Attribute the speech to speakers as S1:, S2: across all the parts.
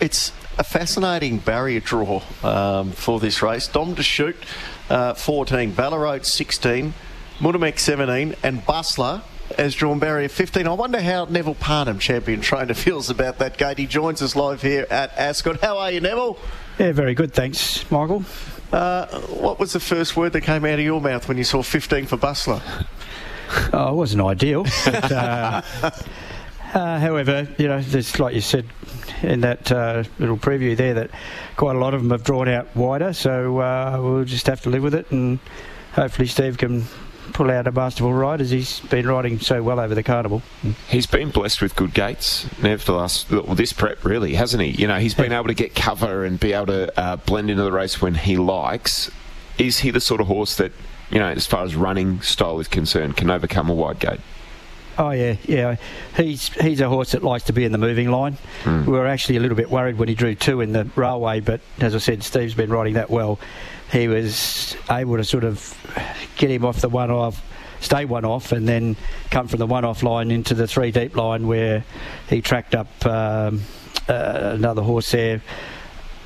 S1: it's a fascinating barrier draw um, for this race. Dom to shoot, uh, 14, Ballarat 16, Mudamek 17, and Bustler has drawn barrier 15. I wonder how Neville Parnham, champion trainer, feels about that gate. He joins us live here at Ascot. How are you, Neville?
S2: Yeah, very good, thanks, Michael.
S1: Uh, what was the first word that came out of your mouth when you saw 15 for Bustler?
S2: Oh, it wasn't ideal. But, uh, uh, however, you know, there's like you said in that uh, little preview there that quite a lot of them have drawn out wider, so uh, we'll just have to live with it, and hopefully Steve can pull out a masterful ride as he's been riding so well over the carnival.
S3: He's been blessed with good gates, Nev, the last, well, this prep really, hasn't he? You know, he's been able to get cover and be able to uh, blend into the race when he likes. Is he the sort of horse that, you know, as far as running style is concerned, can overcome a wide gate?
S2: Oh yeah, yeah. He's he's a horse that likes to be in the moving line.
S3: Mm.
S2: We were actually a little bit worried when he drew two in the railway, but as I said, Steve's been riding that well. He was able to sort of get him off the one off, stay one off, and then come from the one off line into the three deep line where he tracked up um, uh, another horse there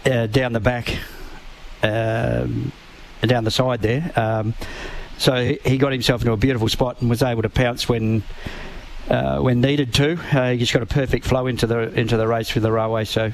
S2: uh, down the back, um, down the side there. Um, so he- he got himself into a beautiful spot and was able to pounce when uh, when needed to. Uh, he just got a perfect flow into the into the race with the railway. So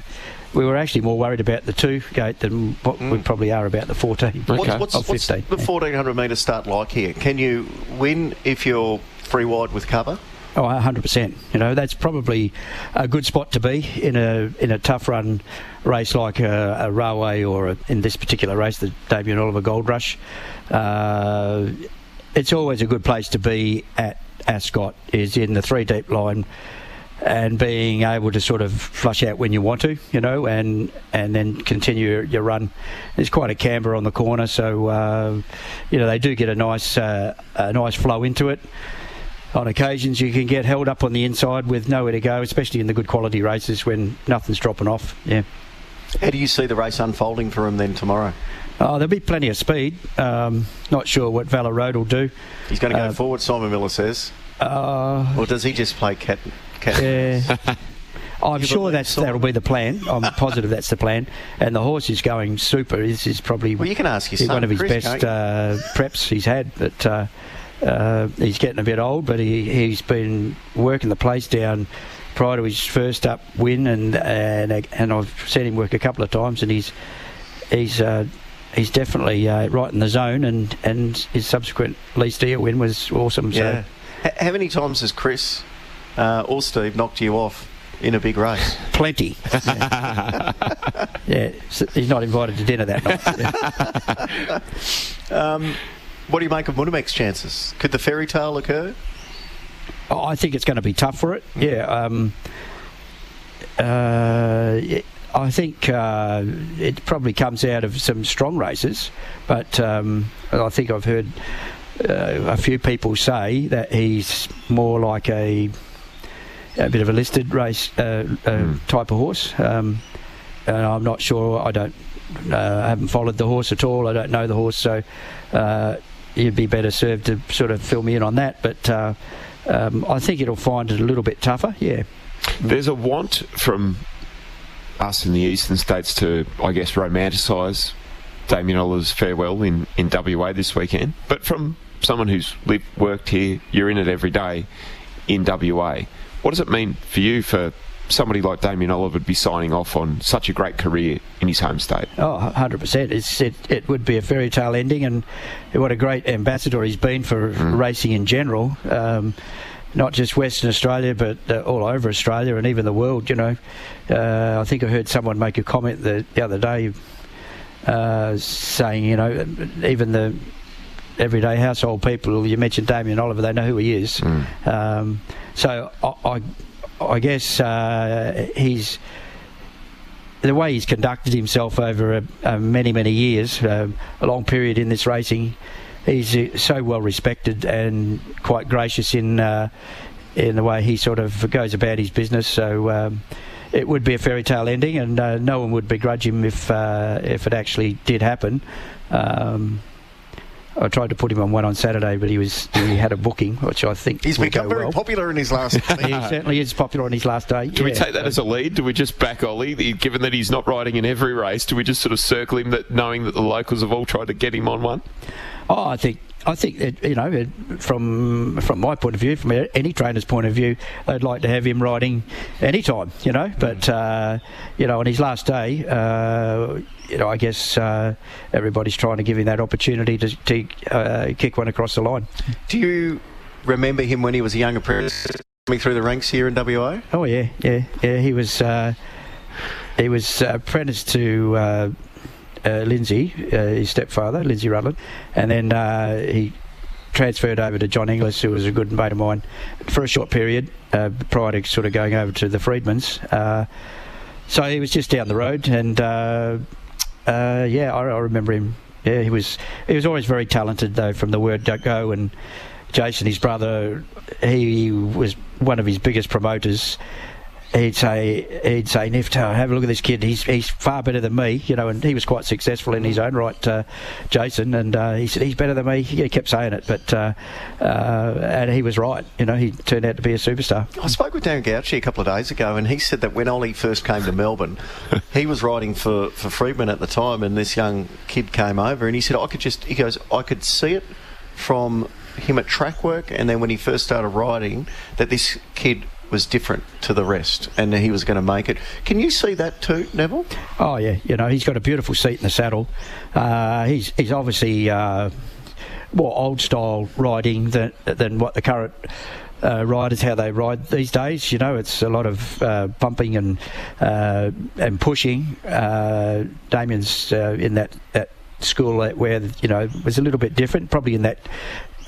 S2: we were actually more worried about the two gate than what we probably are about the 14
S3: Okay.
S1: What's, what's,
S2: of
S1: what's the 1400 metre start like here? Can you win if you're free wide with cover?
S2: Oh, 100%. You know, that's probably a good spot to be in a in a tough run race like a, a railway or a, in this particular race, the Damien Oliver Gold Rush. Uh, it's always a good place to be at Ascot, is in the three deep line and being able to sort of flush out when you want to, you know, and and then continue your, run. There's quite a camber on the corner, so uh, you know they do get a nice uh, a nice flow into it. On occasions, you can get held up on the inside with nowhere to go, especially in the good quality races when nothing's dropping off. Yeah.
S1: How do you see the race unfolding for him then tomorrow?
S2: Oh, there'll be plenty of speed. Um, not sure what Valor Road will do.
S1: He's going to go
S2: Uh,
S1: forward, Simon Miller says.
S2: Uh,
S1: Or does he just play cat? cat?
S2: Yeah. I'm
S1: You
S2: sure that's that'll be the plan. I'm positive that's the plan. And the horse is going super. This is probably
S1: Well, you can ask your son,
S2: one of his
S1: Chris,
S2: best uh, preps he's had. But uh, uh, he's getting a bit old, but he he's been working the place down prior to his first up win, and and and I've seen him work a couple of times, and he's he's. Uh, He's definitely uh, right in the zone, and, and his subsequent least year win was awesome. So
S1: Yeah. H- how many times has Chris uh, or Steve knocked you off in a big race?
S2: Plenty. Yeah, yeah so he's not invited to dinner that night. Yeah.
S1: Um, what do you make of Munimek's chances? Could the fairy tale occur?
S2: Oh, I think it's going to be tough for it. Yeah. Um, uh, I think uh, it probably comes out of some strong races, but um, I think I've heard uh, a few people say that he's more like a a bit of a listed race uh, uh,
S3: Mm.
S2: type of horse. Um, and I'm not sure. I don't. Uh, I haven't followed the horse at all. I don't know the horse, so uh, you'd be better served to sort of fill me in on that. But uh, um, I think it'll find it a little bit tougher. Yeah.
S3: There's a want from us in the eastern states to, I guess, romanticise Damien Oliver's farewell in, in WA this weekend. But from someone who's lived, worked here, you're in it every day in WA. What does it mean for you for somebody like Damien Oliver would be signing off on such a great career in his home state?
S2: Oh, 100%. It's, it, it would be a fairy tale ending, and what a great ambassador he's been for racing in general. Um, not just Western Australia, but uh, all over Australia and even the world, you know. Uh, I think I heard someone make a comment the, the other day uh, saying, you know, even the everyday household people, you mentioned Damien Oliver, they know who he is. Um, so I, I, I guess uh, he's the way he's conducted himself over a, a many many years, um, a long period in this racing, he's uh, so well respected and quite gracious in uh, in the way he sort of goes about his business. So. Um, it would be a fairy tale ending, and uh, no one would begrudge him if uh, if it actually did happen. Um, I tried to put him on one on Saturday, but he was he had a booking, which I think
S1: He's become very
S2: well.
S1: popular in his last.
S2: He certainly is popular on his last day.
S3: Do we take that as a lead? Do we just back Ollie, given that he's not riding in every race? Do we just sort of circle him, that knowing that the locals have all tried to get him on one?
S2: Oh, I think I think it, you know it, from from my point of view, from any trainer's point of view, they'd like to have him riding anytime. You know, but uh, you know on his last day, uh, you know I guess uh, everybody's trying to give him that opportunity to, to uh, kick one across the line.
S1: Do you remember him when he was a young apprentice coming through the ranks here in WA?
S2: Oh yeah, yeah, yeah. He was uh, he was apprenticed to. Uh, Lindsay, uh, his stepfather, Lindsay Rutland, and then uh, he transferred over to John Inglis, who was a good mate of mine, for a short period uh, prior to sort of going over to the Freedmans. Uh, so he was just down the road, and uh, yeah, I, I, remember him. Yeah, he was he was always very talented though, from the word go. And Jason, his brother, he was one of his biggest promoters he'd say, he'd say, Nifto, have a look at this kid. He's he's far better than me, you know. And he was quite successful in his own right, uh, Jason. And uh, he said he's better than me. He kept saying it, but uh, uh, and he was right. You know, he turned out to be a superstar.
S1: I spoke with Dan Gauci a couple of days ago, and he said that when Ollie first came to Melbourne, he was riding for for Freedman at the time, and this young kid came over, and he said I could just, he goes, I could see it from him at track work, and then when he first started riding, that this kid was different to the rest and he was going to make it. Can you see that too, Neville?
S2: Oh, yeah. You know, he's got a beautiful seat in the saddle. Uh, he's, he's obviously uh, more old style riding than, than what the current. Uh, riders how they ride these days. You know, it's a lot of uh, bumping and uh, and pushing. Uh, Damien's uh, in that that school where you know was a little bit different, probably in that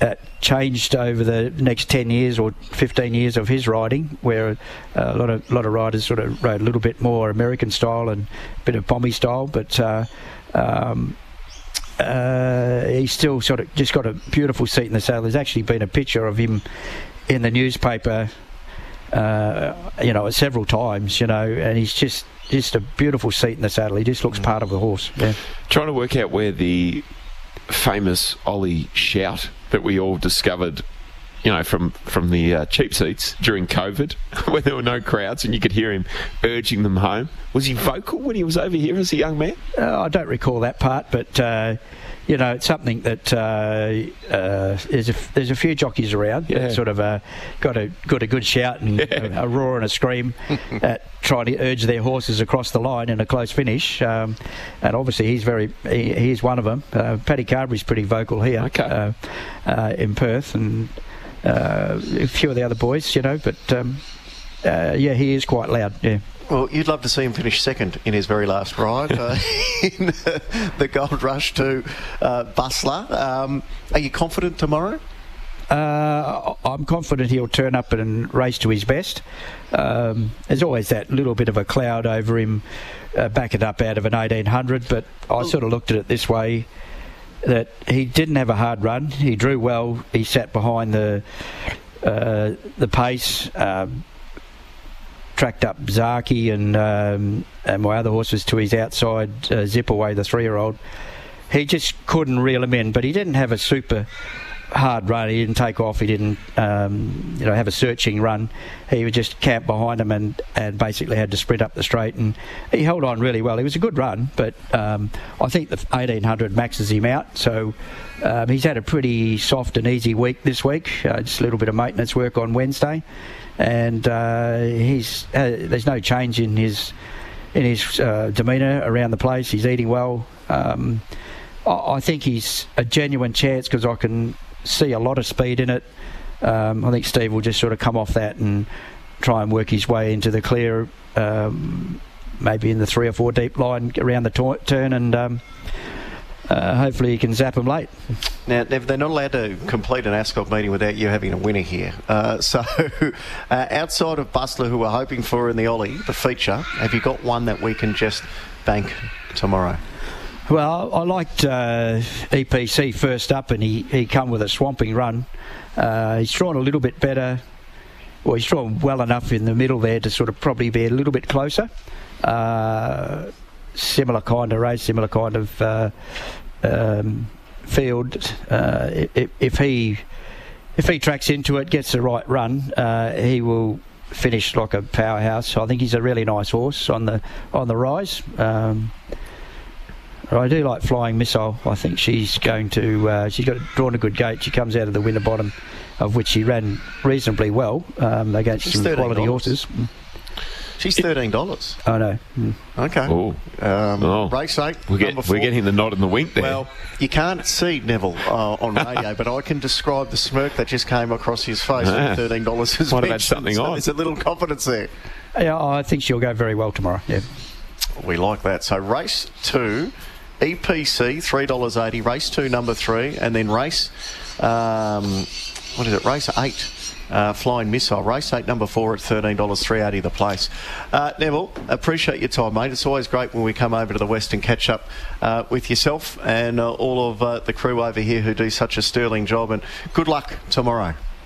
S2: uh, changed over the next 10 years or 15 years of his riding, where uh, a lot of lot of riders sort of rode a little bit more American style and a bit of bomby style, but. Uh, um, uh, he's still sort of just got a beautiful seat in the saddle. There's actually been a picture of him in the newspaper, uh, you know, several times, you know, and he's just just a beautiful seat in the saddle. He just looks part of the horse. Yeah.
S3: Trying to work out where the famous Ollie shout that we all discovered you know, from from the uh, cheap seats during COVID, when there were no crowds and you could hear him urging them home. Was he vocal when he was over here as a young man?
S2: Uh, I don't recall that part, but uh, you know, it's something that uh, uh, there's a there's a few jockeys around
S3: Yeah.
S2: that sort of uh, got a got a good shout and a, a roar and a scream at trying to urge their horses across the line in a close finish. Um, and obviously, he's very he, he's one of them. Uh, Paddy Carbery's pretty vocal here
S3: Okay.
S2: uh, uh, in Perth, and uh, a few of the other boys, you know. But um, uh, yeah, he is quite loud. Yeah.
S1: Well, you'd love to see him finish second in his very last ride uh, in the Gold Rush to uh, Bustler. Um, are you confident tomorrow?
S2: Uh, I'm confident he'll turn up and race to his best. Um, there's always that little bit of a cloud over him, uh, back it up out of an 1800, but I sort of looked at it this way that he didn't have a hard run. He drew well. He sat behind the uh, the pace. Um, tracked up Zaki and um, and my other horses to his outside. Uh, zip away the three year old. He just couldn't reel him in, but he didn't have a super hard run. He didn't take off. He didn't, um, you know, have a searching run. He would just camp behind him and, and basically had to sprint up the straight. And he held on really well. It was a good run, but um, I think the 1800 maxes him out. So um, he's had a pretty soft and easy week this week. Uh, just a little bit of maintenance work on Wednesday, and uh, he's uh, there's no change in his in his uh, demeanour around the place. He's eating well. Um, I think he's a genuine chance because I can see a lot of speed in it. Um, I think Steve will just sort of come off that and try and work his way into the clear, um, maybe in the three or four deep line around the tor- turn, and um, uh, hopefully he can zap him late.
S1: Now, they're not allowed to complete an Ascot meeting without you having a winner here. Uh, so, uh, outside of Bustler, who we're hoping for in the Ollie, the feature, have you got one that we can just bank tomorrow?
S2: Well, I liked uh, EPC first up, and he, he come with a swamping run. Uh, he's drawn a little bit better. Well, he's drawn well enough in the middle there to sort of probably be a little bit closer. Similar kind of race, similar kind of uh, um, field, uh, if, if he if he tracks into it, gets the right run, uh, he will finish like a powerhouse. I think he's a really nice horse on the on the rise. Um, I do like Flying Missile. I think she's going to. Uh, she's got drawn a good gate. She comes out of the Winterbottom, of which she ran reasonably well um, against
S1: She's
S2: some quality
S1: $13.
S2: horses.
S1: She's thirteen dollars.
S2: I know. Mm.
S1: Okay.
S3: Oh.
S1: Um,
S3: Oh.
S1: Race eight.
S3: We're, get, we're getting the nod and the wink there.
S1: Well, you can't see Neville uh, on radio, but I can describe the smirk that just came across his face.
S3: Ah.
S1: Thirteen dollars is
S3: Might have had
S1: mentioned,
S3: something
S1: so
S3: on.
S1: There's a little confidence there.
S2: Yeah, I think she'll go very well tomorrow. Yeah.
S1: We like that. So race two, EPC three dollars eighty. Race two, number three, and then race, um, what is it? Race eight. Uh, flying missile race eight number four at thirteen dollars three eighty the place. Uh, Neville, appreciate your time, mate. It's always great when we come over to the West and catch up uh, with yourself and uh, all of uh, the crew over here who do such a sterling job. And good luck tomorrow.